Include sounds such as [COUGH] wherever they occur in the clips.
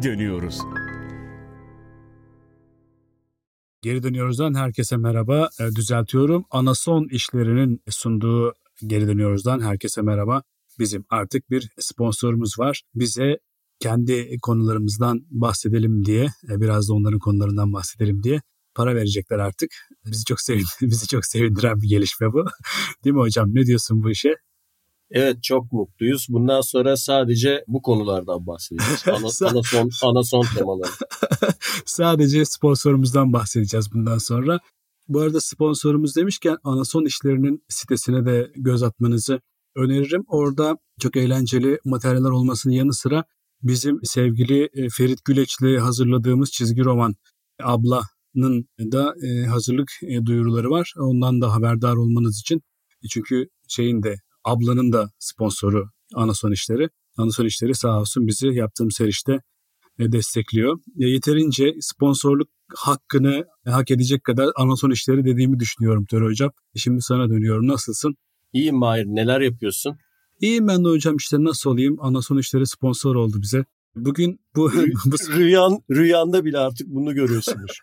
geri dönüyoruz. Geri dönüyoruzdan herkese merhaba. E, düzeltiyorum. Anason işlerinin sunduğu Geri dönüyoruzdan herkese merhaba. Bizim artık bir sponsorumuz var. Bize kendi konularımızdan bahsedelim diye, e, biraz da onların konularından bahsedelim diye para verecekler artık. Bizi çok sevin [LAUGHS] bizi çok sevindiren bir gelişme bu. [LAUGHS] Değil mi hocam? Ne diyorsun bu işe? Evet çok mutluyuz. Bundan sonra sadece bu konulardan bahsedeceğiz. [LAUGHS] Ana, ana son, ana son temaları. [LAUGHS] sadece sponsorumuzdan bahsedeceğiz bundan sonra. Bu arada sponsorumuz demişken Anason işlerinin sitesine de göz atmanızı öneririm. Orada çok eğlenceli materyaller olmasının yanı sıra bizim sevgili e, Ferit Güleç'le hazırladığımız çizgi roman Abla'nın da e, hazırlık e, duyuruları var. Ondan da haberdar olmanız için. Çünkü şeyin de ablanın da sponsoru Anason işleri. Anason işleri sağ olsun bizi yaptığımız her işte destekliyor. Yeterince sponsorluk hakkını hak edecek kadar anason işleri dediğimi düşünüyorum Töre Hocam. Şimdi sana dönüyorum. Nasılsın? İyiyim Mahir. Neler yapıyorsun? İyiyim ben de hocam işte nasıl olayım? Anason işleri sponsor oldu bize. Bugün bu... [LAUGHS] bu... Rüyan, rüyanda bile artık bunu görüyorsunuz. [LAUGHS]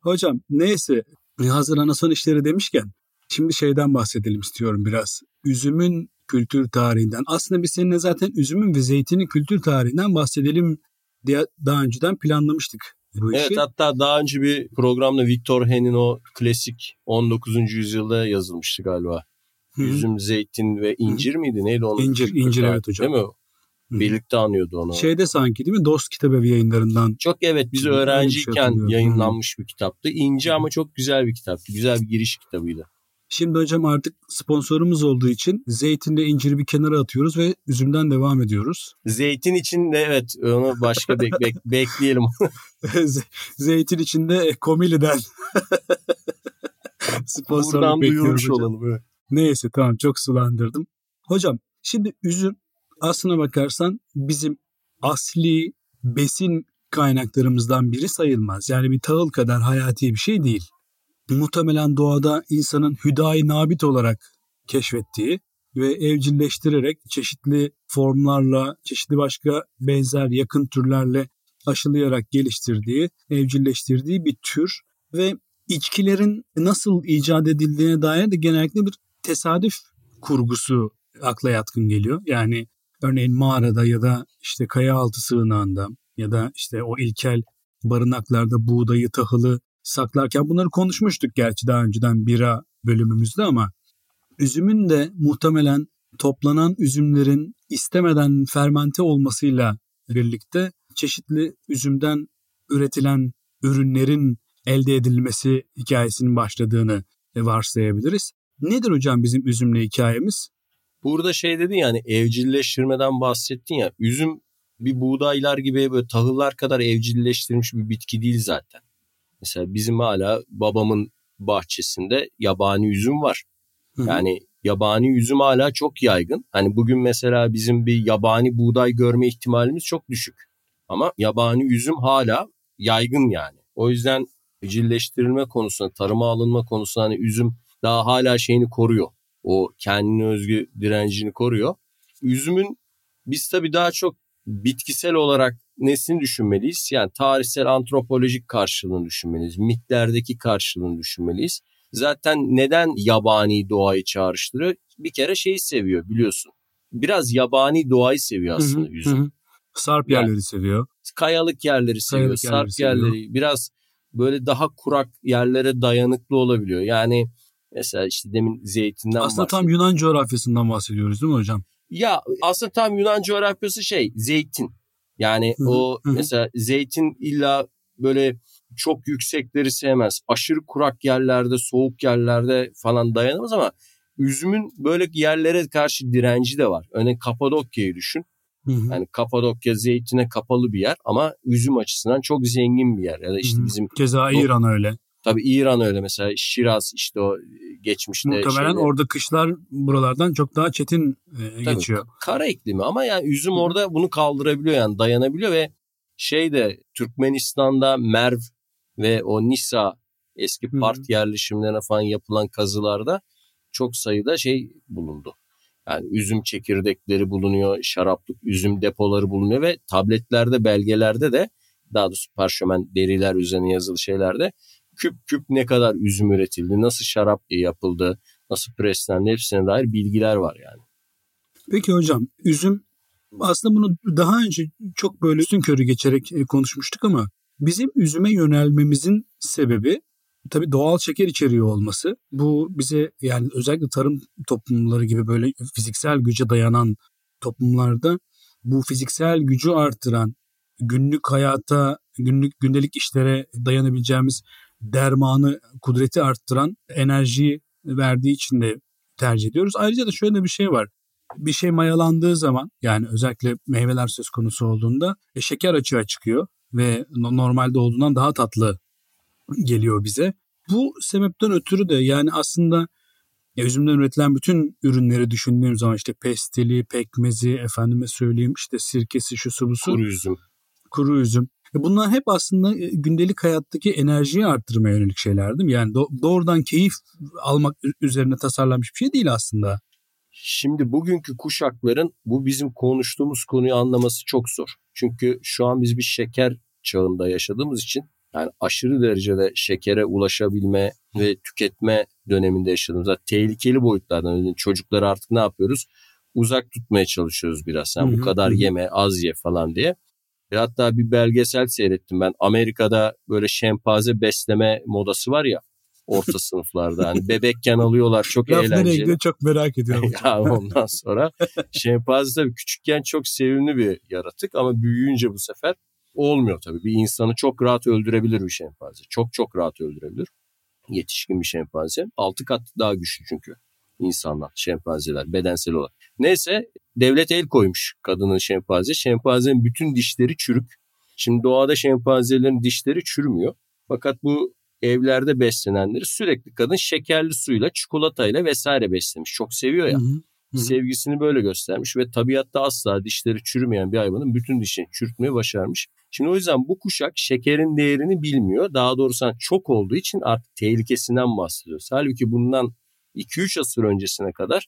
hocam neyse hazır anason işleri demişken şimdi şeyden bahsedelim istiyorum biraz. Üzümün kültür tarihinden. Aslında biz seninle zaten üzümün ve zeytinin kültür tarihinden bahsedelim diye daha önceden planlamıştık bu işi. Evet hatta daha önce bir programda Victor Hen'in o klasik 19. yüzyılda yazılmıştı galiba. Hı. Üzüm, zeytin ve incir Hı. miydi? Neydi onun? İncir, incir evet hocam. Değil mi? Hı. Birlikte anıyordu onu. Şeyde sanki değil mi? Dost Kitabı yayınlarından. Çok evet biz öğrenciyken şey yayınlanmış bir kitaptı. İnce ama çok güzel bir kitaptı. Güzel bir giriş kitabıydı. Şimdi hocam artık sponsorumuz olduğu için zeytinle inciri bir kenara atıyoruz ve üzümden devam ediyoruz. Zeytin için de evet onu başka bek, bek, bekleyelim. [LAUGHS] Zeytin için de Komili'den [LAUGHS] sponsorluk bekliyoruz olalım. Evet. Neyse tamam çok sulandırdım. Hocam şimdi üzüm aslına bakarsan bizim asli besin kaynaklarımızdan biri sayılmaz. Yani bir tahıl kadar hayati bir şey değil muhtemelen doğada insanın hüdayi nabit olarak keşfettiği ve evcilleştirerek çeşitli formlarla, çeşitli başka benzer yakın türlerle aşılayarak geliştirdiği, evcilleştirdiği bir tür ve içkilerin nasıl icat edildiğine dair de genellikle bir tesadüf kurgusu akla yatkın geliyor. Yani örneğin mağarada ya da işte kaya altı sığınağında ya da işte o ilkel barınaklarda buğdayı, tahılı saklarken bunları konuşmuştuk gerçi daha önceden bira bölümümüzde ama üzümün de muhtemelen toplanan üzümlerin istemeden fermente olmasıyla birlikte çeşitli üzümden üretilen ürünlerin elde edilmesi hikayesinin başladığını varsayabiliriz. Nedir hocam bizim üzümle hikayemiz? Burada şey dedin yani evcilleştirmeden bahsettin ya üzüm bir buğdaylar gibi böyle tahıllar kadar evcilleştirilmiş bir bitki değil zaten. Mesela bizim hala babamın bahçesinde yabani üzüm var. Yani yabani üzüm hala çok yaygın. Hani bugün mesela bizim bir yabani buğday görme ihtimalimiz çok düşük. Ama yabani üzüm hala yaygın yani. O yüzden cilleştirilme konusunda, tarıma alınma konusunda hani üzüm daha hala şeyini koruyor. O kendine özgü direncini koruyor. Üzümün biz tabii daha çok bitkisel olarak nesini düşünmeliyiz? Yani tarihsel antropolojik karşılığını düşünmeliyiz. Mitlerdeki karşılığını düşünmeliyiz. Zaten neden yabani doğayı çağrıştırıyor? Bir kere şeyi seviyor biliyorsun. Biraz yabani doğayı seviyor aslında yüzüm. Sarp yerleri yani, seviyor. Kayalık yerleri seviyor. Kayalık sarp yerleri, yerleri biraz böyle daha kurak yerlere dayanıklı olabiliyor. Yani mesela işte demin zeytinden Aslında bahsediyor. tam Yunan coğrafyasından bahsediyoruz değil mi hocam? Ya aslında tam Yunan coğrafyası şey zeytin. Yani hı o hı. mesela zeytin illa böyle çok yüksekleri sevmez. Aşırı kurak yerlerde, soğuk yerlerde falan dayanamaz ama üzümün böyle yerlere karşı direnci de var. Örneğin Kapadokya'yı düşün. Hı hı. Yani Kapadokya zeytine kapalı bir yer ama üzüm açısından çok zengin bir yer. Ya da işte hı bizim Keza İran öyle. Tabii İran öyle mesela Şiraz işte o geçmişte. Muhtemelen şeyde. orada kışlar buralardan çok daha çetin e, Tabii, geçiyor. Kara iklimi ama yani üzüm orada bunu kaldırabiliyor yani dayanabiliyor ve şey de Türkmenistan'da Merv ve o Nisa eski part Hı. yerleşimlerine falan yapılan kazılarda çok sayıda şey bulundu. Yani üzüm çekirdekleri bulunuyor, şaraplık üzüm depoları bulunuyor ve tabletlerde, belgelerde de daha doğrusu parşömen deriler üzerine yazılı şeylerde küp küp ne kadar üzüm üretildi, nasıl şarap yapıldı, nasıl preslendi hepsine dair bilgiler var yani. Peki hocam üzüm aslında bunu daha önce çok böyle üstün körü geçerek e, konuşmuştuk ama bizim üzüme yönelmemizin sebebi tabii doğal şeker içeriği olması. Bu bize yani özellikle tarım toplumları gibi böyle fiziksel güce dayanan toplumlarda bu fiziksel gücü artıran günlük hayata, günlük gündelik işlere dayanabileceğimiz dermanı, kudreti arttıran enerjiyi verdiği için de tercih ediyoruz. Ayrıca da şöyle bir şey var. Bir şey mayalandığı zaman yani özellikle meyveler söz konusu olduğunda e, şeker açığa çıkıyor ve normalde olduğundan daha tatlı geliyor bize. Bu sebepten ötürü de yani aslında ya üzümden üretilen bütün ürünleri düşündüğüm zaman işte pestili, pekmezi, efendime söyleyeyim işte sirkesi, şu su bu su. Kuru üzüm. Kuru üzüm. E, bunlar hep aslında e, gündelik hayattaki enerjiyi arttırmaya yönelik şeyler değil mi? Yani doğrudan keyif almak üzerine tasarlanmış bir şey değil aslında. Şimdi bugünkü kuşakların bu bizim konuştuğumuz konuyu anlaması çok zor. Çünkü şu an biz bir şeker çağında yaşadığımız için yani aşırı derecede şekere ulaşabilme ve tüketme döneminde yaşadığımız tehlikeli boyutlardan yani çocukları artık ne yapıyoruz? Uzak tutmaya çalışıyoruz biraz. Yani bu kadar yeme, az ye falan diye. Hatta bir belgesel seyrettim ben. Amerika'da böyle şempaze besleme modası var ya orta [LAUGHS] sınıflarda. Hani bebekken alıyorlar çok Laf eğlenceli. Laf çok merak ediyorum. [LAUGHS] ya ondan sonra şempanze tabii küçükken çok sevimli bir yaratık ama büyüyünce bu sefer olmuyor tabii. Bir insanı çok rahat öldürebilir bir şempanze. Çok çok rahat öldürebilir. Yetişkin bir şempanze. Altı kat daha güçlü çünkü insanlar, şempanzeler bedensel olarak. Neyse devlet el koymuş kadının şempanze. Şempanzenin bütün dişleri çürük. Şimdi doğada şempanzelerin dişleri çürümüyor. Fakat bu evlerde beslenenleri sürekli kadın şekerli suyla, çikolatayla vesaire beslemiş. Çok seviyor ya. Hı hı. Sevgisini böyle göstermiş ve tabiatta asla dişleri çürümeyen bir hayvanın bütün dişini çürütmeyi başarmış. Şimdi o yüzden bu kuşak şekerin değerini bilmiyor. Daha doğrusu çok olduğu için artık tehlikesinden bahsediyoruz. Halbuki bundan 2-3 asır öncesine kadar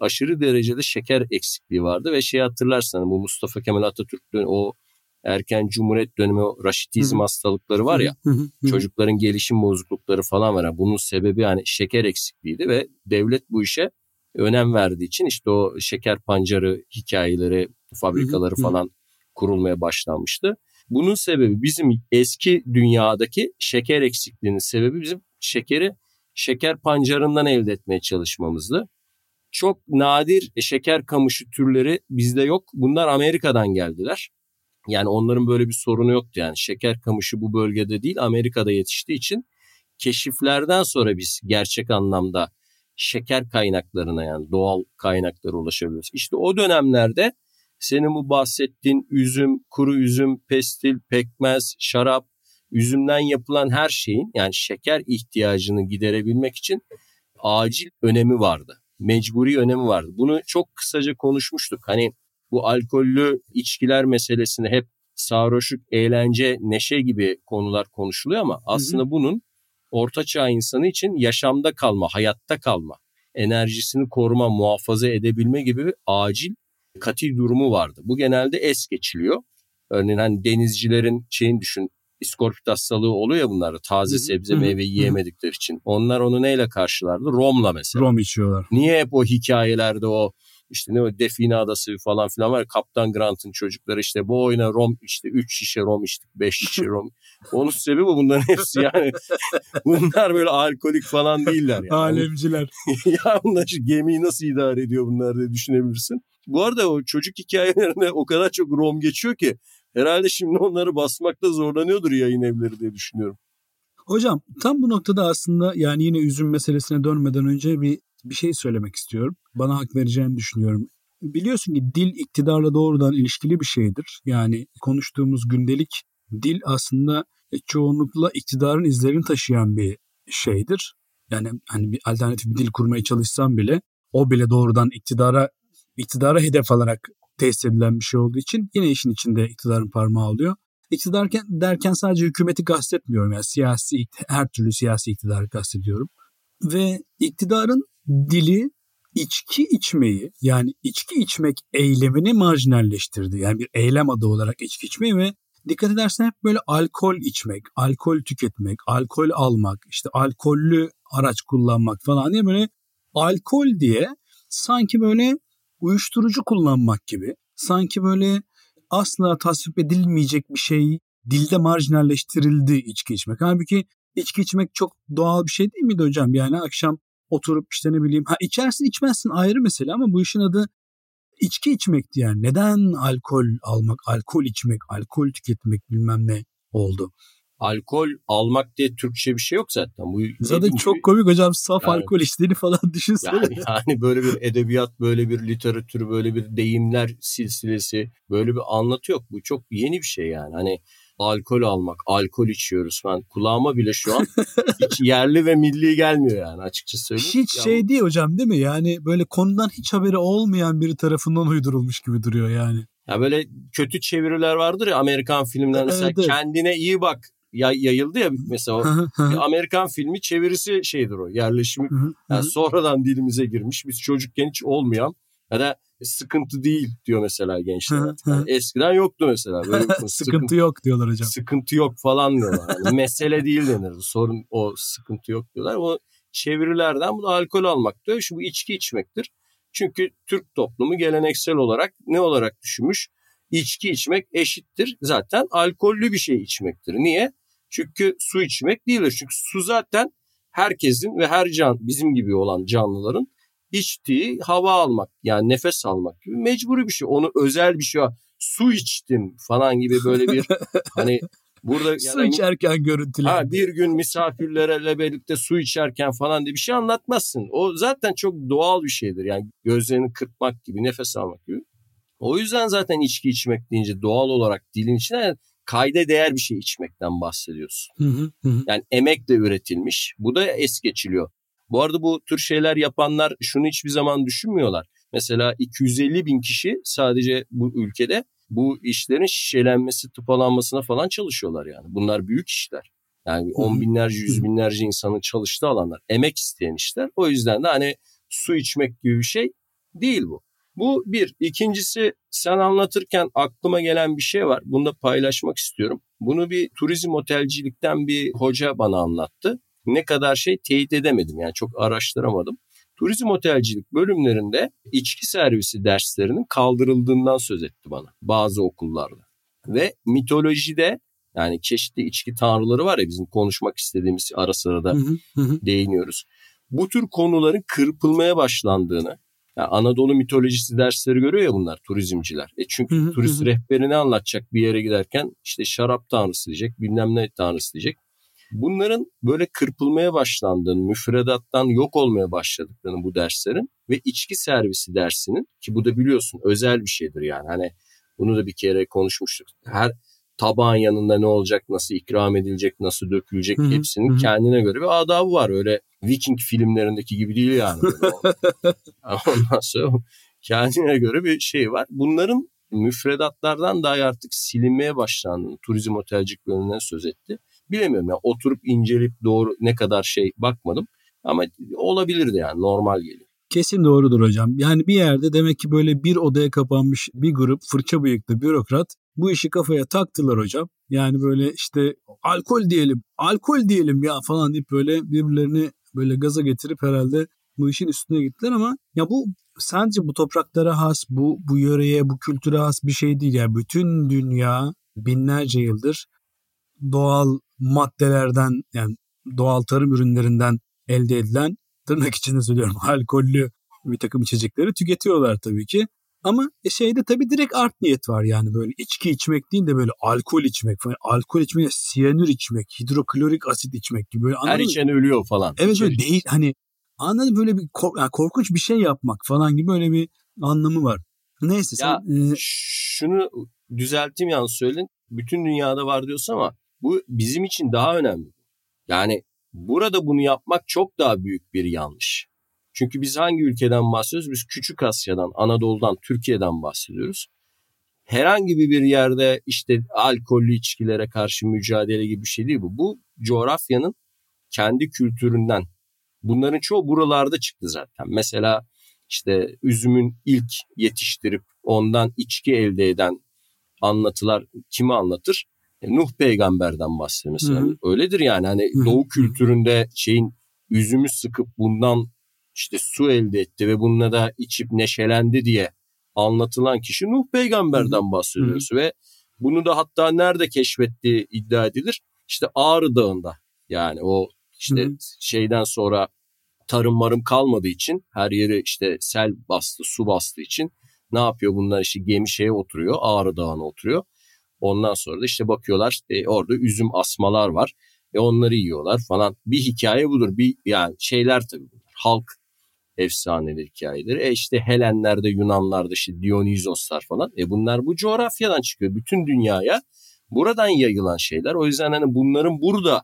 aşırı derecede şeker eksikliği vardı ve şey hatırlarsan bu Mustafa Kemal Atatürk'ün o erken cumhuriyet dönemi o raşitizm Hı-hı. hastalıkları var ya Hı-hı. çocukların gelişim bozuklukları falan var. Yani bunun sebebi yani şeker eksikliğiydi ve devlet bu işe önem verdiği için işte o şeker pancarı hikayeleri, fabrikaları Hı-hı. falan kurulmaya başlanmıştı. Bunun sebebi bizim eski dünyadaki şeker eksikliğinin sebebi bizim şekeri şeker pancarından elde etmeye çalışmamızdı. Çok nadir şeker kamışı türleri bizde yok. Bunlar Amerika'dan geldiler. Yani onların böyle bir sorunu yoktu yani. Şeker kamışı bu bölgede değil Amerika'da yetiştiği için keşiflerden sonra biz gerçek anlamda şeker kaynaklarına yani doğal kaynaklara ulaşabiliyoruz. İşte o dönemlerde senin bu bahsettiğin üzüm, kuru üzüm, pestil, pekmez, şarap, üzümden yapılan her şeyin yani şeker ihtiyacını giderebilmek için acil önemi vardı. Mecburi önemi vardı. Bunu çok kısaca konuşmuştuk. Hani bu alkollü içkiler meselesini hep sarhoşluk, eğlence, neşe gibi konular konuşuluyor ama aslında hı hı. bunun orta çağ insanı için yaşamda kalma, hayatta kalma, enerjisini koruma, muhafaza edebilme gibi bir acil katil durumu vardı. Bu genelde es geçiliyor. Örneğin hani denizcilerin şeyini düşün, iskorpit hastalığı oluyor ya bunlarda taze sebze hı meyve yiyemedikleri için. Onlar onu neyle karşılardı? Romla mesela. Rom içiyorlar. Niye hep o hikayelerde o işte ne o Define Adası falan filan var. Kaptan Grant'ın çocukları işte bu oyuna rom işte 3 şişe rom içtik 5 şişe rom. [LAUGHS] Onun sebebi bunların hepsi yani. [LAUGHS] bunlar böyle alkolik falan değiller yani. Alemciler. [LAUGHS] ya bunlar şu gemiyi nasıl idare ediyor bunlar diye düşünebilirsin. Bu arada o çocuk hikayelerine o kadar çok rom geçiyor ki herhalde şimdi onları basmakta zorlanıyordur yayın evleri diye düşünüyorum. Hocam tam bu noktada aslında yani yine üzüm meselesine dönmeden önce bir bir şey söylemek istiyorum. Bana hak vereceğini düşünüyorum. Biliyorsun ki dil iktidarla doğrudan ilişkili bir şeydir. Yani konuştuğumuz gündelik dil aslında çoğunlukla iktidarın izlerini taşıyan bir şeydir. Yani hani bir alternatif bir dil kurmaya çalışsam bile o bile doğrudan iktidara iktidara hedef alarak tesis edilen bir şey olduğu için yine işin içinde iktidarın parmağı oluyor. İktidar derken sadece hükümeti kastetmiyorum. Yani siyasi, her türlü siyasi iktidarı kastediyorum. Ve iktidarın dili içki içmeyi yani içki içmek eylemini marjinalleştirdi. Yani bir eylem adı olarak içki içmeyi ve dikkat edersen hep böyle alkol içmek, alkol tüketmek, alkol almak, işte alkollü araç kullanmak falan diye böyle alkol diye sanki böyle uyuşturucu kullanmak gibi, sanki böyle asla tasvip edilmeyecek bir şey dilde marjinalleştirildi içki içmek. Halbuki içki içmek çok doğal bir şey değil miydi hocam? Yani akşam oturup işte ne bileyim ha içersin içmezsin ayrı mesele ama bu işin adı içki içmekti yani. Neden alkol almak, alkol içmek, alkol tüketmek bilmem ne oldu? Alkol almak diye Türkçe bir şey yok zaten. Bu zaten çok gibi, komik hocam saf yani, alkol içtiğini falan [LAUGHS] düşünsene. Yani, yani böyle bir edebiyat, böyle bir literatür, böyle bir deyimler silsilesi, böyle bir anlatı yok. Bu çok yeni bir şey yani. Hani alkol almak, alkol içiyoruz falan. Kulağıma bile şu an [LAUGHS] hiç yerli ve milli gelmiyor yani açıkçası söyleyeyim. Hiç ya şey değil hocam değil mi? Yani böyle konudan hiç haberi olmayan biri tarafından uydurulmuş gibi duruyor yani. Ya böyle kötü çeviriler vardır ya Amerikan filmler mesela evet, kendine iyi bak yayıldı ya [LAUGHS] mesela o Amerikan filmi çevirisi şeydir o yerleşimi yani sonradan dilimize girmiş biz çocukken hiç olmayan ya da sıkıntı değil diyor mesela gençler. Yani eskiden yoktu mesela. Böyle [LAUGHS] sıkıntı, sıkıntı yok diyorlar hocam. Sıkıntı yok falan diyorlar. Yani mesele değil denir. Sorun o sıkıntı yok diyorlar. O çevirilerden bu da alkol almak diyor. Şu bu içki içmektir. Çünkü Türk toplumu geleneksel olarak ne olarak düşünmüş? İçki içmek eşittir. Zaten alkollü bir şey içmektir. Niye? Çünkü su içmek değildir. Çünkü su zaten herkesin ve her can bizim gibi olan canlıların içtiği hava almak yani nefes almak gibi mecburi bir şey. Onu özel bir şey su içtim falan gibi böyle bir [LAUGHS] hani burada yani su içerken görüntüler. Ha, bir gün misafirlerle birlikte su içerken falan diye bir şey anlatmazsın. O zaten çok doğal bir şeydir. Yani gözlerini kırpmak gibi, nefes almak gibi. O yüzden zaten içki içmek deyince doğal olarak dilin içine kayda değer bir şey içmekten bahsediyorsun. Hı hı hı. Yani emekle üretilmiş. Bu da es geçiliyor. Bu arada bu tür şeyler yapanlar şunu hiçbir zaman düşünmüyorlar. Mesela 250 bin kişi sadece bu ülkede bu işlerin şişelenmesi, tıpalanmasına falan çalışıyorlar yani. Bunlar büyük işler. Yani on binlerce, yüz binlerce insanın çalıştığı alanlar. Emek isteyen işler. O yüzden de hani su içmek gibi bir şey değil bu. Bu bir. İkincisi sen anlatırken aklıma gelen bir şey var. Bunu da paylaşmak istiyorum. Bunu bir turizm otelcilikten bir hoca bana anlattı ne kadar şey teyit edemedim. Yani çok araştıramadım. Turizm otelcilik bölümlerinde içki servisi derslerinin kaldırıldığından söz etti bana bazı okullarda. Ve mitolojide yani çeşitli içki tanrıları var ya bizim konuşmak istediğimiz ara sırada değiniyoruz. Bu tür konuların kırpılmaya başlandığını yani Anadolu mitolojisi dersleri görüyor ya bunlar turizmciler. E çünkü turist rehberini anlatacak bir yere giderken işte şarap tanrısı diyecek bilmem ne tanrısı diyecek. Bunların böyle kırpılmaya başlandığını, müfredattan yok olmaya başladıklarını bu derslerin ve içki servisi dersinin ki bu da biliyorsun özel bir şeydir yani. Hani bunu da bir kere konuşmuştuk. Her tabağın yanında ne olacak, nasıl ikram edilecek, nasıl dökülecek Hı-hı. hepsinin Hı-hı. kendine göre bir adabı var. Öyle Viking filmlerindeki gibi değil yani. [LAUGHS] Ondan sonra kendine göre bir şey var. Bunların müfredatlardan dahi artık silinmeye başlandığını turizm otelcik bölümünden söz etti. Bilemiyorum yani oturup inceleyip doğru ne kadar şey bakmadım. Ama olabilirdi yani normal geliyor. Kesin doğrudur hocam. Yani bir yerde demek ki böyle bir odaya kapanmış bir grup fırça bıyıklı bürokrat bu işi kafaya taktılar hocam. Yani böyle işte alkol diyelim, alkol diyelim ya falan deyip böyle birbirlerini böyle gaza getirip herhalde bu işin üstüne gittiler ama ya bu sadece bu topraklara has, bu bu yöreye, bu kültüre has bir şey değil. Yani bütün dünya binlerce yıldır doğal maddelerden yani doğal tarım ürünlerinden elde edilen tırnak içinde söylüyorum [LAUGHS] alkollü bir takım içecekleri tüketiyorlar tabii ki. Ama e, şeyde tabii direkt art niyet var yani böyle içki içmek değil de böyle alkol içmek falan. Alkol içmek, siyanür içmek, hidroklorik asit içmek gibi. Böyle, Her içen ölüyor falan. Evet öyle değil hani anladın böyle bir kork yani korkunç bir şey yapmak falan gibi böyle bir anlamı var. Neyse ya, sen... E... Şunu düzelteyim yanlış söyledin. Bütün dünyada var diyorsun ama bu bizim için daha önemli. Yani burada bunu yapmak çok daha büyük bir yanlış. Çünkü biz hangi ülkeden bahsediyoruz? Biz Küçük Asya'dan, Anadolu'dan, Türkiye'den bahsediyoruz. Herhangi bir yerde işte alkollü içkilere karşı mücadele gibi bir şey değil bu. Bu coğrafyanın kendi kültüründen. Bunların çoğu buralarda çıktı zaten. Mesela işte üzümün ilk yetiştirip ondan içki elde eden anlatılar kimi anlatır? E, Nuh peygamberden bahsediyor mesela. Hı-hı. Öyledir yani hani Hı-hı. doğu kültüründe şeyin üzümü sıkıp bundan işte su elde etti ve bununla da içip neşelendi diye anlatılan kişi Nuh peygamberden bahsediyoruz Hı-hı. ve bunu da hatta nerede keşfettiği iddia edilir? İşte Ağrı Dağı'nda yani o işte Hı-hı. şeyden sonra tarım marım kalmadığı için her yeri işte sel bastı, su bastığı için ne yapıyor bunlar işte gemi şeye oturuyor, Ağrı Dağı'na oturuyor. Ondan sonra da işte bakıyorlar e, orada üzüm asmalar var. E onları yiyorlar falan. Bir hikaye budur. Bir yani şeyler tabii bunlar. Halk efsaneleri hikayeleri. E işte Helenler'de, Yunanlar'da işte Dionysoslar falan. E bunlar bu coğrafyadan çıkıyor. Bütün dünyaya buradan yayılan şeyler. O yüzden hani bunların burada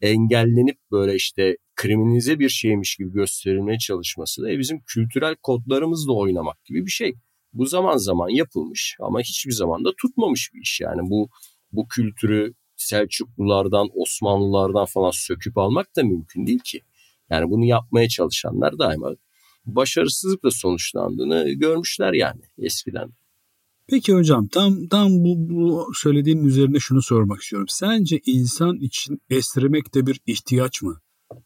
engellenip böyle işte kriminalize bir şeymiş gibi gösterilmeye çalışması da e bizim kültürel kodlarımızla oynamak gibi bir şey. Bu zaman zaman yapılmış ama hiçbir zaman da tutmamış bir iş. Yani bu bu kültürü Selçuklulardan, Osmanlılardan falan söküp almak da mümkün değil ki. Yani bunu yapmaya çalışanlar daima başarısızlıkla sonuçlandığını görmüşler yani eskiden. Peki hocam tam tam bu, bu söylediğin üzerine şunu sormak istiyorum. Sence insan için esremek de bir ihtiyaç mı?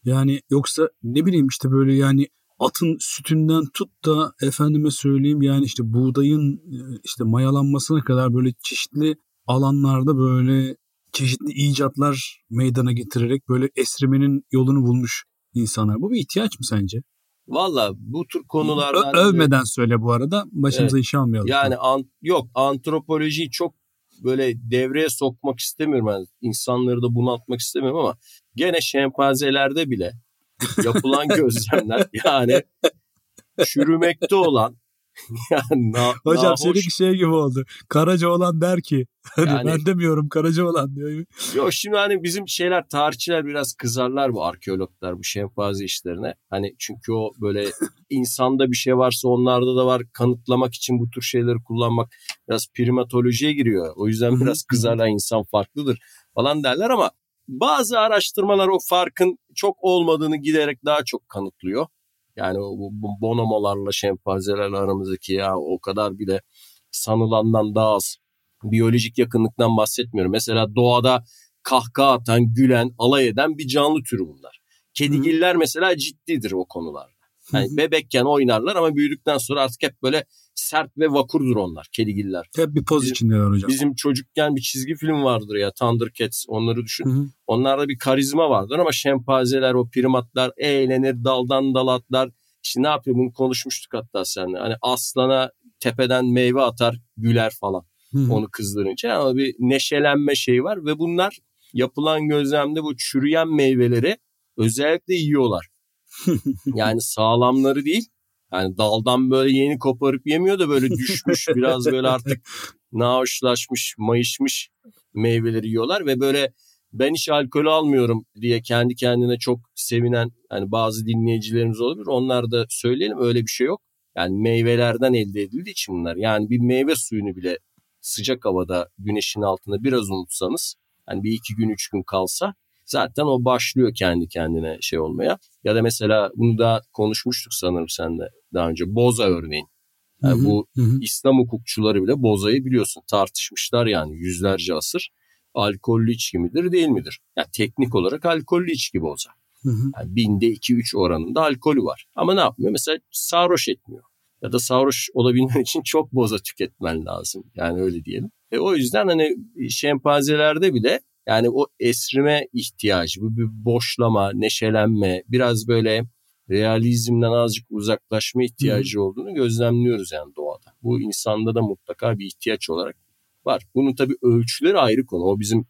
Yani yoksa ne bileyim işte böyle yani atın sütünden tut da efendime söyleyeyim yani işte buğdayın işte mayalanmasına kadar böyle çeşitli alanlarda böyle çeşitli icatlar meydana getirerek böyle esrimenin yolunu bulmuş insanlar. Bu bir ihtiyaç mı sence? Valla bu tür konulardan... Ö- övmeden söyle bu arada. Başımıza evet. iş almayalım. Yani an, yok antropolojiyi çok böyle devreye sokmak istemiyorum. Yani insanları da bunaltmak istemiyorum ama gene şempanzelerde bile yapılan [LAUGHS] gözlemler yani çürümekte olan [LAUGHS] yani na, Hocam nahoş. seninki şey gibi oldu. Karaca olan der ki hani yani, ben demiyorum Karaca olan diyor. Yok şimdi hani bizim şeyler tarihçiler biraz kızarlar bu arkeologlar bu şempanze işlerine. Hani çünkü o böyle [LAUGHS] insanda bir şey varsa onlarda da var kanıtlamak için bu tür şeyleri kullanmak biraz primatolojiye giriyor. O yüzden biraz kızarlar insan farklıdır falan derler ama bazı araştırmalar o farkın çok olmadığını giderek daha çok kanıtlıyor. Yani bu, bonomolarla şempanzelerle aramızdaki ya o kadar bile sanılandan daha az. Biyolojik yakınlıktan bahsetmiyorum. Mesela doğada kahkaha atan, gülen, alay eden bir canlı türü bunlar. Kedigiller mesela ciddidir o konularda. Yani bebekken oynarlar ama büyüdükten sonra artık hep böyle sert ve vakurdur onlar kedigiller. Hep bir poz bizim, içindeler hocam. Bizim çocukken bir çizgi film vardır ya Thundercats onları düşün. Hı hı. Onlarda bir karizma vardır ama şempanzeler o primatlar eğlenir daldan dal atlar. İşte ne yapıyor bunu konuşmuştuk hatta seninle. Hani aslana tepeden meyve atar güler falan hı hı. onu kızdırınca ama bir neşelenme şeyi var ve bunlar yapılan gözlemde bu çürüyen meyveleri özellikle yiyorlar. [LAUGHS] yani sağlamları değil yani daldan böyle yeni koparıp yemiyor da böyle [LAUGHS] düşmüş biraz böyle artık nahoşlaşmış, mayışmış meyveleri yiyorlar ve böyle ben hiç alkol almıyorum diye kendi kendine çok sevinen yani bazı dinleyicilerimiz olabilir. Onlar da söyleyelim öyle bir şey yok. Yani meyvelerden elde edildiği için bunlar. Yani bir meyve suyunu bile sıcak havada güneşin altında biraz unutsanız hani bir iki gün üç gün kalsa zaten o başlıyor kendi kendine şey olmaya. Ya da mesela bunu da konuşmuştuk sanırım sen de daha önce. Boza örneğin. Yani hı hı, bu hı. İslam hukukçuları bile Boza'yı biliyorsun tartışmışlar yani yüzlerce asır. Alkollü içki midir değil midir? Yani teknik olarak alkollü içki Boza. Hı hı. Yani binde 2-3 oranında alkolü var. Ama ne yapmıyor? Mesela sarhoş etmiyor. Ya da sarhoş olabilmen [LAUGHS] için çok boza tüketmen lazım. Yani öyle diyelim. E o yüzden hani şempanzelerde bile yani o esrime ihtiyacı, bu bir boşlama, neşelenme, biraz böyle realizmden azıcık uzaklaşma ihtiyacı olduğunu gözlemliyoruz yani doğada. Bu insanda da mutlaka bir ihtiyaç olarak var. Bunun tabii ölçüleri ayrı konu. O bizim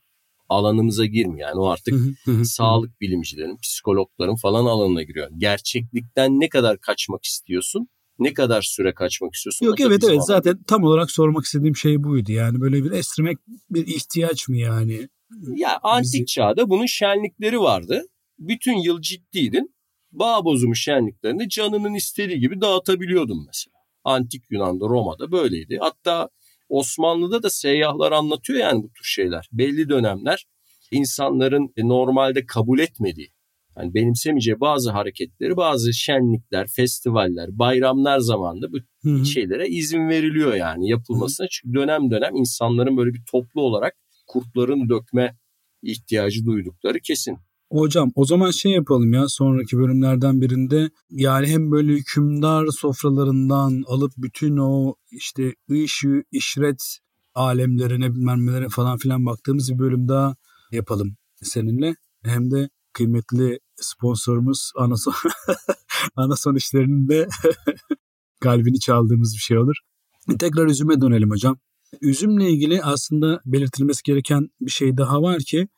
alanımıza girmiyor. Yani o artık sağlık bilimcilerin, psikologların falan alanına giriyor. Gerçeklikten ne kadar kaçmak istiyorsun? Ne kadar süre kaçmak istiyorsun? Yok evet evet zaten tam olarak sormak istediğim şey buydu. Yani böyle bir estirmek bir ihtiyaç mı yani? Ya antik Bizi... çağda bunun şenlikleri vardı. Bütün yıl ciddiydin. Bağ bozumu şenliklerini canının istediği gibi dağıtabiliyordun mesela. Antik Yunan'da, Roma'da böyleydi. Hatta Osmanlı'da da seyyahlar anlatıyor yani bu tür şeyler. Belli dönemler insanların normalde kabul etmediği, Yani benimsemeyeceği bazı hareketleri, bazı şenlikler, festivaller, bayramlar zamanında bu Hı-hı. şeylere izin veriliyor yani yapılmasına. Hı-hı. Çünkü dönem dönem insanların böyle bir toplu olarak kurtların dökme ihtiyacı duydukları kesin. Hocam o zaman şey yapalım ya sonraki bölümlerden birinde yani hem böyle hükümdar sofralarından alıp bütün o işte ışığı işret alemlerine bilmem falan filan baktığımız bir bölüm daha yapalım seninle. Hem de kıymetli sponsorumuz Anason, [LAUGHS] Anason işlerinin de [LAUGHS] kalbini çaldığımız bir şey olur. Tekrar üzüme dönelim hocam. Üzümle ilgili aslında belirtilmesi gereken bir şey daha var ki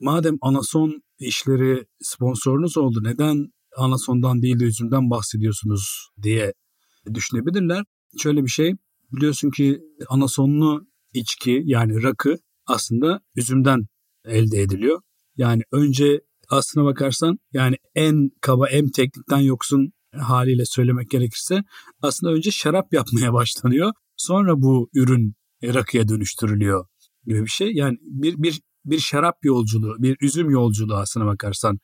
madem Anason işleri sponsorunuz oldu neden Anason'dan değil de üzümden bahsediyorsunuz diye düşünebilirler. Şöyle bir şey biliyorsun ki Anasonlu içki yani rakı aslında üzümden elde ediliyor. Yani önce aslına bakarsan yani en kaba en teknikten yoksun haliyle söylemek gerekirse aslında önce şarap yapmaya [LAUGHS] başlanıyor. Sonra bu ürün rakıya dönüştürülüyor gibi bir şey. Yani bir bir bir şarap yolculuğu, bir üzüm yolculuğu aslına bakarsan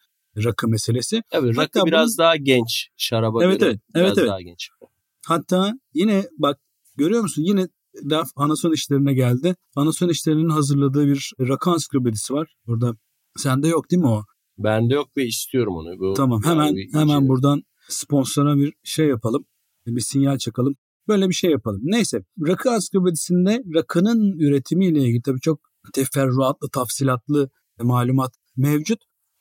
rakı meselesi. Evet, rakı Hatta biraz bunun... daha genç şaraba evet, göre. Evet, biraz evet, evet. daha genç. Hatta yine bak görüyor musun yine laf anason işlerine geldi. Anason işlerinin hazırladığı bir rakı ansiklopedisi var. Burada sende yok değil mi o? Bende yok ve istiyorum onu. Bu tamam hemen hemen içeri. buradan sponsora bir şey yapalım. Bir sinyal çakalım. Böyle bir şey yapalım. Neyse rakı ansiklopedisinde rakının üretimiyle ilgili tabii çok teferruatlı, tafsilatlı malumat mevcut.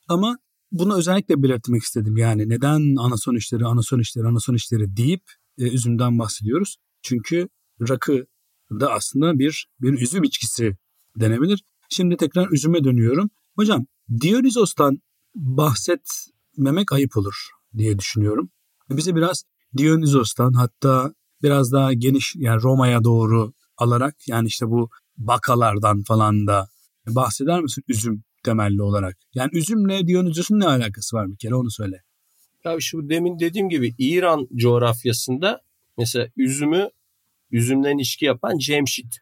Ama bunu özellikle belirtmek istedim. Yani neden anason işleri, anason işleri, anason işleri deyip e, üzümden bahsediyoruz. Çünkü rakı da aslında bir bir üzüm içkisi denebilir. Şimdi tekrar üzüme dönüyorum. Hocam Dionysos'tan bahsetmemek ayıp olur diye düşünüyorum. Bize biraz Dionysos'tan hatta biraz daha geniş yani Roma'ya doğru alarak yani işte bu bakalardan falan da bahseder misin üzüm temelli olarak? Yani üzümle Dionysos'un ne alakası var bir kere onu söyle. Ya şu demin dediğim gibi İran coğrafyasında mesela üzümü üzümden içki yapan Cemşit.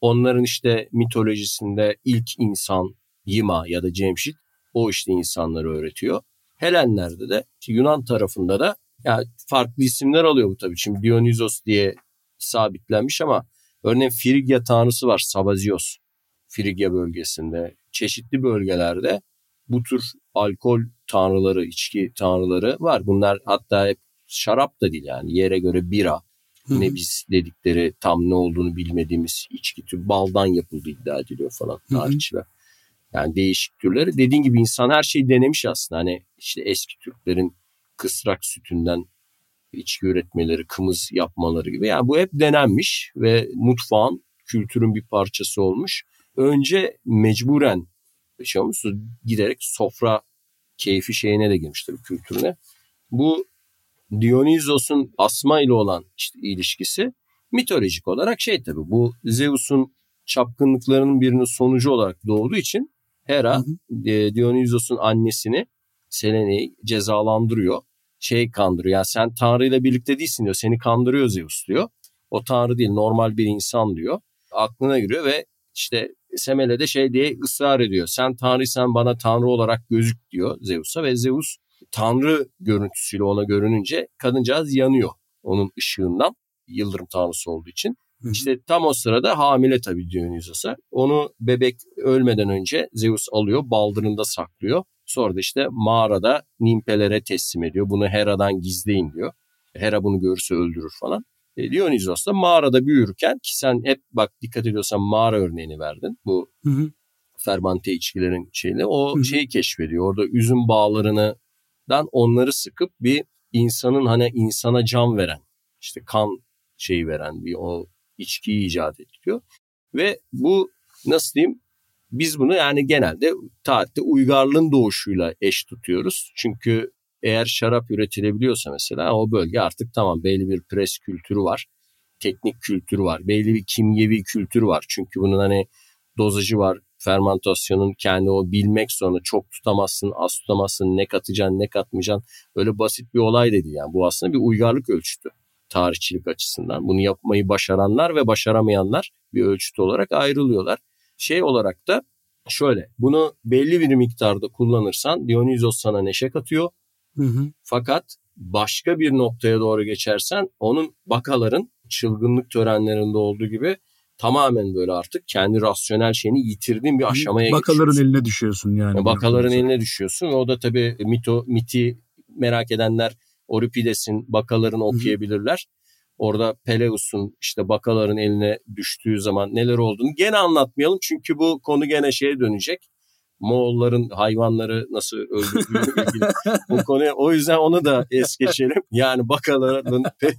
Onların işte mitolojisinde ilk insan Yima ya da Cemşit o işte insanları öğretiyor. Helenlerde de Yunan tarafında da yani farklı isimler alıyor bu tabii. Şimdi Dionysos diye sabitlenmiş ama örneğin Frigya tanrısı var Sabazios. Frigya bölgesinde çeşitli bölgelerde bu tür alkol tanrıları, içki tanrıları var. Bunlar hatta hep şarap da değil yani yere göre bira, ne biz dedikleri tam ne olduğunu bilmediğimiz içki tür baldan yapıldı iddia ediliyor falan tarihçiler. Yani değişik türleri. Dediğin gibi insan her şeyi denemiş aslında. Hani işte eski Türklerin kısrak sütünden içki üretmeleri, kımız yapmaları gibi. Yani bu hep denenmiş ve mutfağın, kültürün bir parçası olmuş. Önce mecburen şey olmuş, giderek sofra keyfi şeyine de girmiş tabii kültürüne. Bu Dionysos'un Asma ile olan işte ilişkisi mitolojik olarak şey tabii bu Zeus'un çapkınlıklarının birinin sonucu olarak doğduğu için Hera hı hı. E, Dionysos'un annesini Selene'yi cezalandırıyor. Şey kandırıyor. Yani sen Tanrı ile birlikte değilsin diyor. Seni kandırıyor Zeus diyor. O Tanrı değil normal bir insan diyor. Aklına giriyor ve işte Semele de şey diye ısrar ediyor. Sen Tanrıysan bana Tanrı olarak gözük diyor Zeus'a ve Zeus Tanrı görüntüsüyle ona görününce kadıncağız yanıyor onun ışığından. Yıldırım tanrısı olduğu için. İşte tam o sırada hamile tabii Dionysos'a. Onu bebek ölmeden önce Zeus alıyor, baldırında saklıyor. Sonra da işte mağarada nimpelere teslim ediyor. Bunu Hera'dan gizleyin diyor. Hera bunu görürse öldürür falan. E, Dionysos da mağarada büyürken ki sen hep bak dikkat ediyorsan mağara örneğini verdin. Bu hı hı. fermante içkilerin şeyini o hı hı. şeyi keşfediyor. Orada üzüm bağlarından onları sıkıp bir insanın hani insana can veren işte kan şeyi veren bir o içkiyi icat ediyor. Ve bu nasıl diyeyim biz bunu yani genelde tarihte uygarlığın doğuşuyla eş tutuyoruz. Çünkü eğer şarap üretilebiliyorsa mesela o bölge artık tamam belli bir pres kültürü var. Teknik kültürü var. Belli bir kimyevi kültürü var. Çünkü bunun hani dozajı var. Fermentasyonun kendi o bilmek sonra çok tutamazsın, az tutamazsın, ne katacaksın, ne katmayacaksın. Öyle basit bir olay dedi yani. Bu aslında bir uygarlık ölçütü tarihçilik açısından. Bunu yapmayı başaranlar ve başaramayanlar bir ölçüt olarak ayrılıyorlar. Şey olarak da Şöyle bunu belli bir miktarda kullanırsan Dionizos sana neşe katıyor. Hı hı. Fakat başka bir noktaya doğru geçersen onun bakaların çılgınlık törenlerinde olduğu gibi tamamen böyle artık kendi rasyonel şeyini yitirdiğin bir aşamaya Bakaların geçiyorsun. eline düşüyorsun yani. Bakaların eline düşüyorsun ve o da tabii mito, miti merak edenler Euripides'in bakalarını okuyabilirler. Orada Peleus'un işte bakaların eline düştüğü zaman neler olduğunu gene anlatmayalım. Çünkü bu konu gene şeye dönecek. Moğolların hayvanları nasıl öldürdüğü [LAUGHS] ilgili bu konuya. O yüzden onu da es geçelim. Yani bakaların Pe-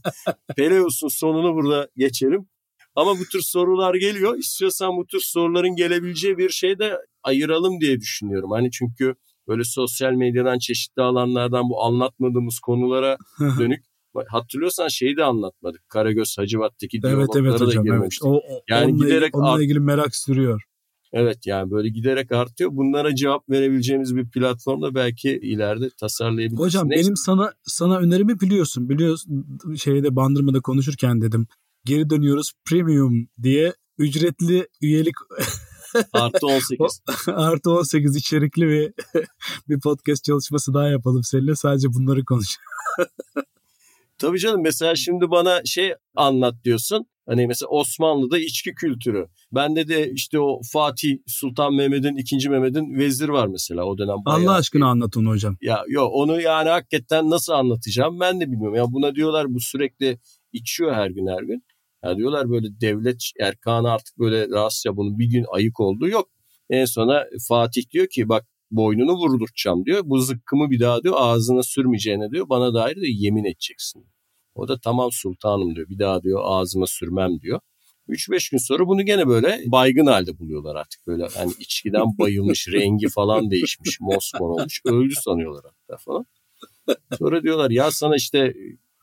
Peleus'un sonunu burada geçelim. Ama bu tür sorular geliyor. İstiyorsan bu tür soruların gelebileceği bir şey de ayıralım diye düşünüyorum. Hani çünkü böyle sosyal medyadan çeşitli alanlardan bu anlatmadığımız konulara [LAUGHS] dönük hatırlıyorsan şeyi de anlatmadık. Karagöz Hacivat'taki Evet evet da hocam. Evet. girmemiştik. O, o, Yani onunla, giderek onunla art- ilgili merak sürüyor. Evet yani böyle giderek artıyor. Bunlara cevap verebileceğimiz bir platformda belki ileride tasarlayabiliriz. Hocam Neyse. benim sana sana önerimi biliyorsun. Biliyorsun şeyde bandırmada konuşurken dedim. Geri dönüyoruz premium diye ücretli üyelik [LAUGHS] Artı 18. artı 18 içerikli bir [LAUGHS] bir podcast çalışması daha yapalım seninle. Sadece bunları konuş. [LAUGHS] Tabii canım mesela şimdi bana şey anlat diyorsun. Hani mesela Osmanlı'da içki kültürü. Bende de işte o Fatih Sultan Mehmet'in, ikinci Mehmet'in vezir var mesela o dönem. bayağı- Allah aşkına anlat onu hocam. Ya yok onu yani hakikaten nasıl anlatacağım ben de bilmiyorum. Ya buna diyorlar bu sürekli içiyor her gün her gün. Ya diyorlar böyle devlet erkanı artık böyle rahatsız ya bunun bir gün ayık olduğu yok. En sona Fatih diyor ki bak boynunu vurdurtacağım diyor. Bu zıkkımı bir daha diyor ağzına sürmeyeceğine diyor. Bana dair de yemin edeceksin. O da tamam sultanım diyor. Bir daha diyor ağzıma sürmem diyor. 3-5 gün sonra bunu gene böyle baygın halde buluyorlar artık. Böyle hani içkiden bayılmış, [LAUGHS] rengi falan değişmiş, mosmor olmuş. Öldü sanıyorlar hatta falan. Sonra diyorlar ya sana işte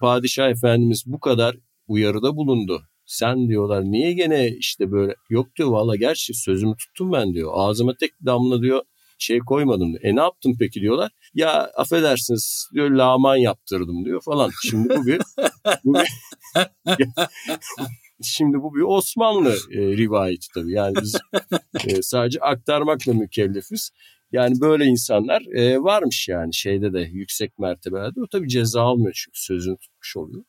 padişah efendimiz bu kadar uyarıda bulundu. Sen diyorlar niye gene işte böyle yok diyor valla gerçi sözümü tuttum ben diyor. Ağzıma tek damla diyor şey koymadım. E ne yaptın peki diyorlar. Ya affedersiniz diyor laman yaptırdım diyor falan. Şimdi bu bir, bu bir [LAUGHS] Şimdi bu bir Osmanlı e, rivayeti tabii. Yani biz e, sadece aktarmakla mükellefiz. Yani böyle insanlar e, varmış yani şeyde de yüksek mertebelerde. O tabii ceza almıyor çünkü sözünü tutmuş oluyor.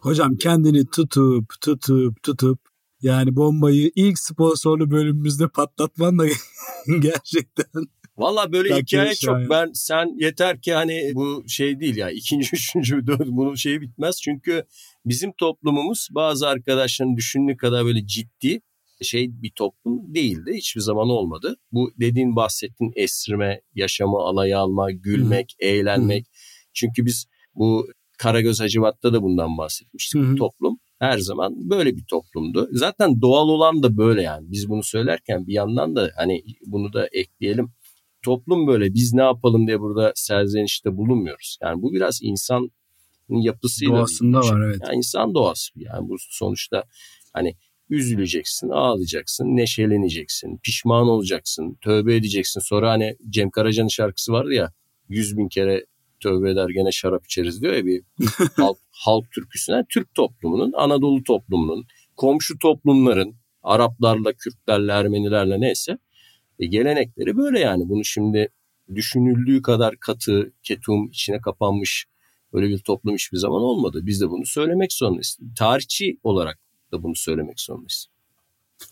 Hocam kendini tutup tutup tutup yani bombayı ilk sponsorlu bölümümüzde patlatman da [LAUGHS] gerçekten Valla böyle Belki hikaye çok ben sen yeter ki hani bu şey değil ya ikinci [LAUGHS] üçüncü dört bunun şeyi bitmez. Çünkü bizim toplumumuz bazı arkadaşların düşündüğü kadar böyle ciddi şey bir toplum değildi. Hiçbir zaman olmadı. Bu dediğin bahsettiğin esirme, yaşamı alaya alma, gülmek, eğlenmek. Çünkü biz bu Karagöz Hacivat'ta da bundan bahsetmiştik. Bu toplum her zaman böyle bir toplumdu. Zaten doğal olan da böyle yani. Biz bunu söylerken bir yandan da hani bunu da ekleyelim. Toplum böyle biz ne yapalım diye burada serzenişte bulunmuyoruz. Yani bu biraz insan yapısıyla doğasında var evet. Yani insan doğası. Yani bu sonuçta hani üzüleceksin, ağlayacaksın, neşeleneceksin, pişman olacaksın, tövbe edeceksin. Sonra hani Cem Karaca'nın şarkısı vardı ya yüz bin kere tövbe eder gene şarap içeriz diyor ya bir [LAUGHS] halk, halk türküsüne. Türk toplumunun, Anadolu toplumunun, komşu toplumların, Araplarla, Kürtlerle, Ermenilerle neyse e, gelenekleri böyle yani. Bunu şimdi düşünüldüğü kadar katı, ketum, içine kapanmış böyle bir toplum hiçbir zaman olmadı. Biz de bunu söylemek zorundayız. Tarihçi olarak da bunu söylemek zorundayız.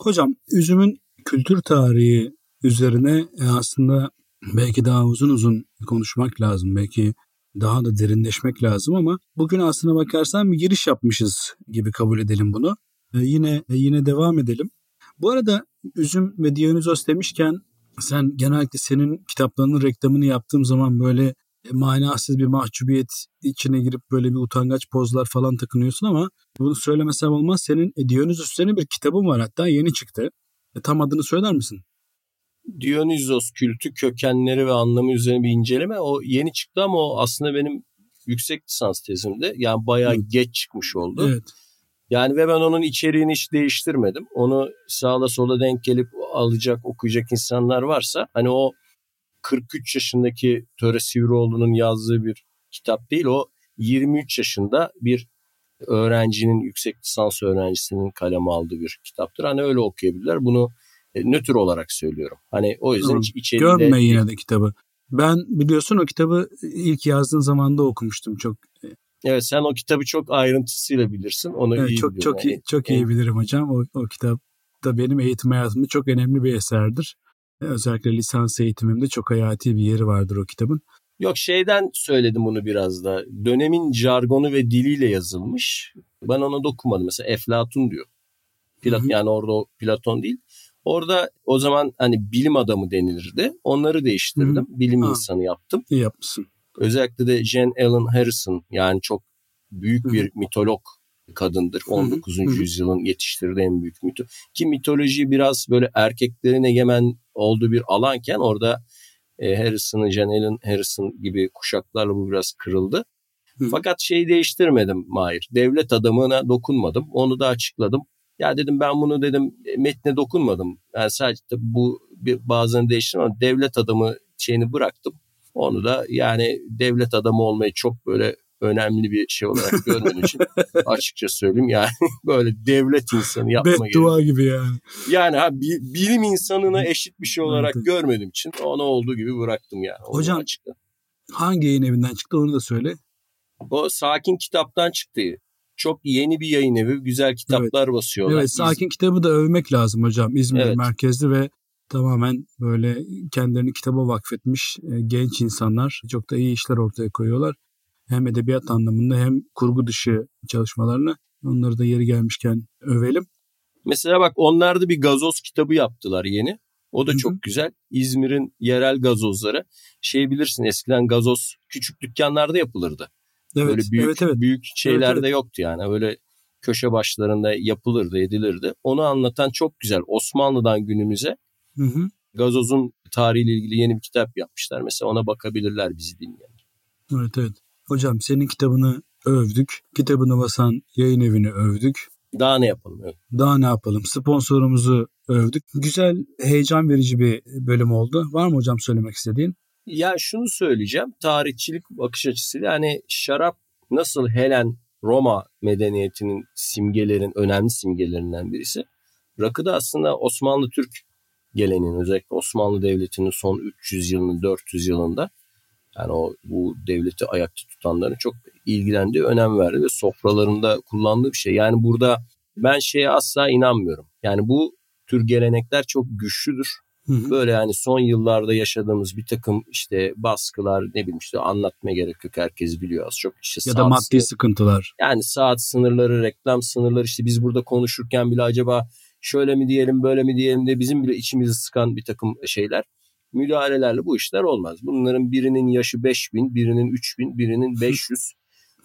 Hocam üzümün kültür tarihi üzerine e, aslında belki daha uzun uzun konuşmak lazım. Belki daha da derinleşmek lazım ama bugün aslına bakarsan bir giriş yapmışız gibi kabul edelim bunu. E, yine e, yine devam edelim. Bu arada üzüm ve Dionysos demişken sen genellikle senin kitaplarının reklamını yaptığım zaman böyle e, manasız bir mahcubiyet içine girip böyle bir utangaç pozlar falan takınıyorsun ama bunu söylemesem olmaz. Senin e, Dionysos üzerine bir kitabın var hatta yeni çıktı. E, tam adını söyler misin? Dionysos kültü kökenleri ve anlamı üzerine bir inceleme. O yeni çıktı ama o aslında benim yüksek lisans tezimde. Yani bayağı Evet. geç çıkmış oldu. Evet. Yani ve ben onun içeriğini hiç değiştirmedim. Onu sağda sola denk gelip alacak, okuyacak insanlar varsa hani o 43 yaşındaki Töre Sivrioğlu'nun yazdığı bir kitap değil. O 23 yaşında bir öğrencinin, yüksek lisans öğrencisinin kaleme aldığı bir kitaptır. Hani öyle okuyabilirler. Bunu E, nötr olarak söylüyorum. Hani o yüzden hiç içeriğinde... Görme yine de kitabı. Ben biliyorsun o kitabı ilk yazdığın zamanda okumuştum çok. Evet sen o kitabı çok ayrıntısıyla bilirsin. Onu Evet, iyi çok biliyorum. çok iyi çok iyi bilirim hocam. O, o kitap da benim eğitim hayatımda çok önemli bir eserdir. E, Özellikle lisans eğitimimde çok hayati bir yeri vardır o kitabın. Yok şeyden söyledim bunu biraz da. Dönemin jargonu ve diliyle yazılmış. Ben ona dokunmadım. Mesela Eflatun diyor. Plat. Yani orada Platon değil. Orada o zaman hani bilim adamı denilirdi. Onları değiştirdim. Bilim Ha. insanı yaptım. İyi yapmışsın. Özellikle de Jane Ellen Harrison yani çok büyük bir mitolog kadındır. hı. 19. Hı hı. yüzyılın yetiştirdiği en büyük mito. Ki mitoloji biraz böyle erkeklerin egemen olduğu bir alanken orada e, Harrison'ı Jane Ellen Harrison gibi kuşaklarla bu biraz kırıldı. Hı. Fakat şeyi değiştirmedim Mahir. Devlet adamına dokunmadım. Onu da açıkladım. Ya dedim ben bunu dedim e, metne dokunmadım. Yani sadece bu bir, bazen değiştirdim ama devlet adamı şeyini bıraktım. Onu da yani devlet adamı olmayı çok böyle önemli bir şey olarak görmediğim için [LAUGHS] açıkça söyleyeyim yani [LAUGHS] böyle devlet insanı yapma gerekiyor. Beddua gibi yani. Yani ha, bi- bilim insanına eşit bir şey olarak Evet. görmediğim için onu olduğu gibi bıraktım yani. Onu Hocam- açıkla. Hangi yayın evinden çıktı onu da söyle. O Sakin kitaptan çıktı. Çok yeni bir yayın evi. Güzel kitaplar basıyorlar. Evet Sakin kitabı da övmek lazım hocam. İzmir Evet. merkezli ve tamamen böyle kendilerini kitaba vakfetmiş e, genç insanlar. Çok da iyi işler ortaya koyuyorlar. Hem edebiyat anlamında hem kurgu dışı çalışmalarını. Onları da yeri gelmişken övelim. Mesela bak onlar da bir gazoz kitabı yaptılar yeni. O da Hı hı. çok güzel. İzmir'in yerel gazozları. Şey bilirsin eskiden gazoz küçük dükkanlarda yapılırdı. Evet, Böyle büyük evet, evet. büyük şeylerde evet. yoktu yani. Böyle köşe başlarında yapılırdı, edilirdi. Onu anlatan çok güzel. Osmanlı'dan günümüze Hı hı. gazozun tarihiyle ilgili yeni bir kitap yapmışlar. Mesela ona bakabilirler bizi dinleyen. Evet, evet. Hocam senin kitabını övdük. Kitabını basan yayın evini övdük. Daha ne yapalım? Evet. Daha ne yapalım? Sponsorumuzu övdük. Güzel, heyecan verici bir bölüm oldu. Var mı hocam söylemek istediğin? Ya şunu söyleyeceğim. Tarihçilik bakış açısıyla hani şarap nasıl Helen Roma medeniyetinin simgelerin önemli simgelerinden birisi. Rakı da aslında Osmanlı Türk geleneğinin özellikle Osmanlı Devleti'nin son 300 yılının 400 yılında yani o bu devleti ayakta tutanların çok ilgilendiği, önem verdi ve sofralarında kullandığı bir şey. Yani burada ben şeye asla inanmıyorum. Yani bu tür gelenekler çok güçlüdür. Hı hı. Böyle yani son yıllarda yaşadığımız bir takım işte baskılar ne bileyim işte anlatmaya gerek yok herkes biliyor az çok işte Ya da maddi sınır- sıkıntılar. yani saat sınırları reklam sınırları işte biz burada konuşurken bile acaba şöyle mi diyelim böyle mi diyelim de bizim bile içimizi sıkan bir takım şeyler müdahalelerle bu işler olmaz. Bunların birinin yaşı 5000 birinin 3000 birinin [LAUGHS] 500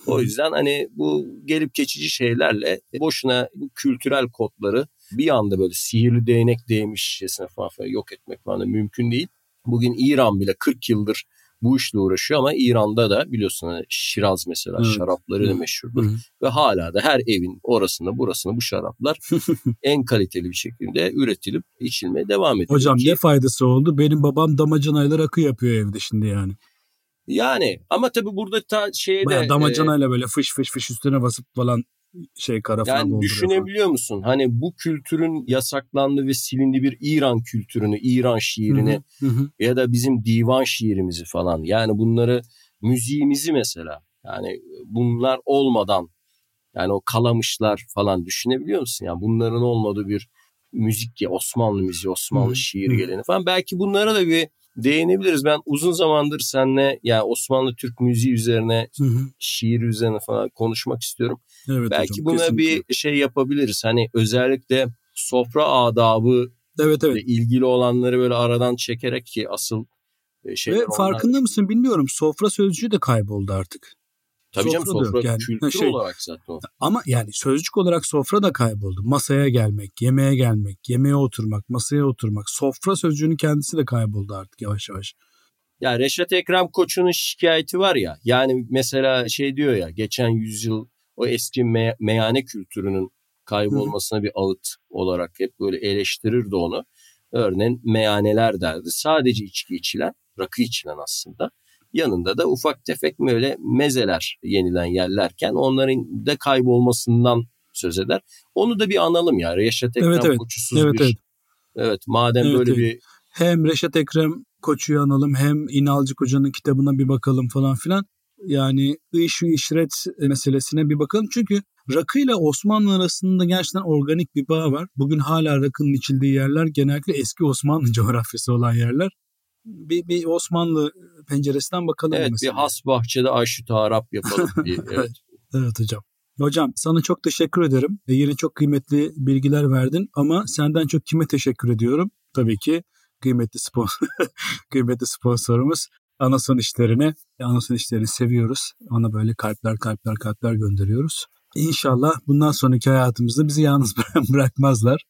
o yüzden hani bu gelip geçici şeylerle boşuna bu kültürel kodları bir anda böyle sihirli değnek değmişçesine falan, falan yok etmek falan mümkün değil. Bugün İran bile 40 yıldır bu işle uğraşıyor ama İran'da da biliyorsun hani Şiraz mesela Evet. şarapları da meşhurdur. Hı hı. Ve hala da her evin orasında burasında bu şaraplar [LAUGHS] en kaliteli bir şekilde üretilip içilmeye devam ediyor. Hocam ne faydası oldu? Benim babam damacanayla rakı yapıyor evde şimdi yani. Yani ama tabii burada ta şeye de Baya e, damacanayla böyle fış fış fış üstüne basıp falan şey kara falan yani dolduruyor. düşünebiliyor musun? Hani bu kültürün yasaklandığı ve silindiği bir İran kültürünü, İran falan. şiirini Hı hı, ya da bizim divan şiirimizi falan yani bunları müziğimizi mesela yani bunlar olmadan yani o kalamışlar falan düşünebiliyor musun? Yani bunların olmadığı bir müzik ya Osmanlı müziği, Osmanlı Hı, şiir hı. geleneği falan belki bunlara da bir değinebiliriz. Ben uzun zamandır seninle yani Osmanlı Türk müziği üzerine, Hı hı. şiir üzerine falan konuşmak istiyorum. Evet belki hocam, buna kesinlikle. bir şey yapabiliriz. Hani özellikle sofra adabı Evet evet. ilgili olanları böyle aradan çekerek ki asıl şeyler Ve onlar- farkında mısın bilmiyorum sofra sözcüğü de kayboldu artık. Tabii canım sofra yok sofra yani. kültür şey- olarak zaten o. Ama yani sözcük olarak sofra da kayboldu. Masaya gelmek, yemeğe gelmek, yemeğe oturmak, masaya oturmak. Sofra sözcüğünün kendisi de kayboldu artık yavaş yavaş. Ya Reşat Ekrem Koçu'nun şikayeti var ya. Yani mesela şey diyor ya geçen yüzyıl o eski me- meyhane kültürünün kaybolmasına bir ağıt olarak hep böyle eleştirirdi onu. Örneğin meyhaneler derdi. Sadece içki içilen, rakı içilen aslında. Yanında da ufak tefek böyle mezeler yenilen yerlerken onların da kaybolmasından söz eder. Onu da bir analım ya. Reşat Ekrem Evet, evet. Koçusuz Evet bir evet. Evet madem Evet, böyle evet. bir Hem Reşat Ekrem Koçu'yu analım hem İnalcı Koca'nın kitabına bir bakalım falan filan. Yani iş işret meselesine bir bakalım. Çünkü rakı ile Osmanlı arasında gerçekten organik bir bağ var. Bugün hala rakının içildiği yerler genellikle eski Osmanlı [LAUGHS] coğrafyası olan yerler. Bir, bir Osmanlı penceresinden bakalım. evet bir mesela. has bahçede aşüt Arap yapalım [LAUGHS] bir evet. Evet hocam. Hocam sana çok teşekkür ederim. E, yine çok kıymetli bilgiler verdin ama senden çok kime teşekkür ediyorum? Tabii ki kıymetli sponsor, [LAUGHS] kıymetli sponsorumuz Anason işlerine. E, Anason işlerini seviyoruz. Ona böyle kalpler kalpler kalpler gönderiyoruz. İnşallah bundan sonraki hayatımızda bizi yalnız bırak- [LAUGHS] bırakmazlar.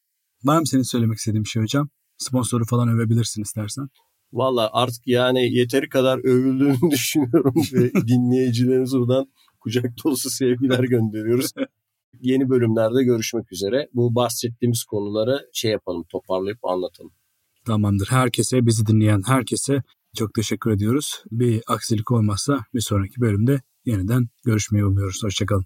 Var mı senin söylemek istediğin bir şey hocam? Sponsoru falan övebilirsin istersen. Valla artık yani yeteri kadar övüldüğünü [LAUGHS] düşünüyorum ve [LAUGHS] dinleyicilerimize buradan kucak dolusu sevgiler gönderiyoruz. Yeni bölümlerde görüşmek üzere. Bu bahsettiğimiz konuları şey yapalım, toparlayıp anlatalım. Tamamdır. Herkese, bizi dinleyen herkese çok teşekkür ediyoruz. Bir aksilik olmazsa bir sonraki bölümde yeniden görüşmeyi umuyoruz. Hoşçakalın.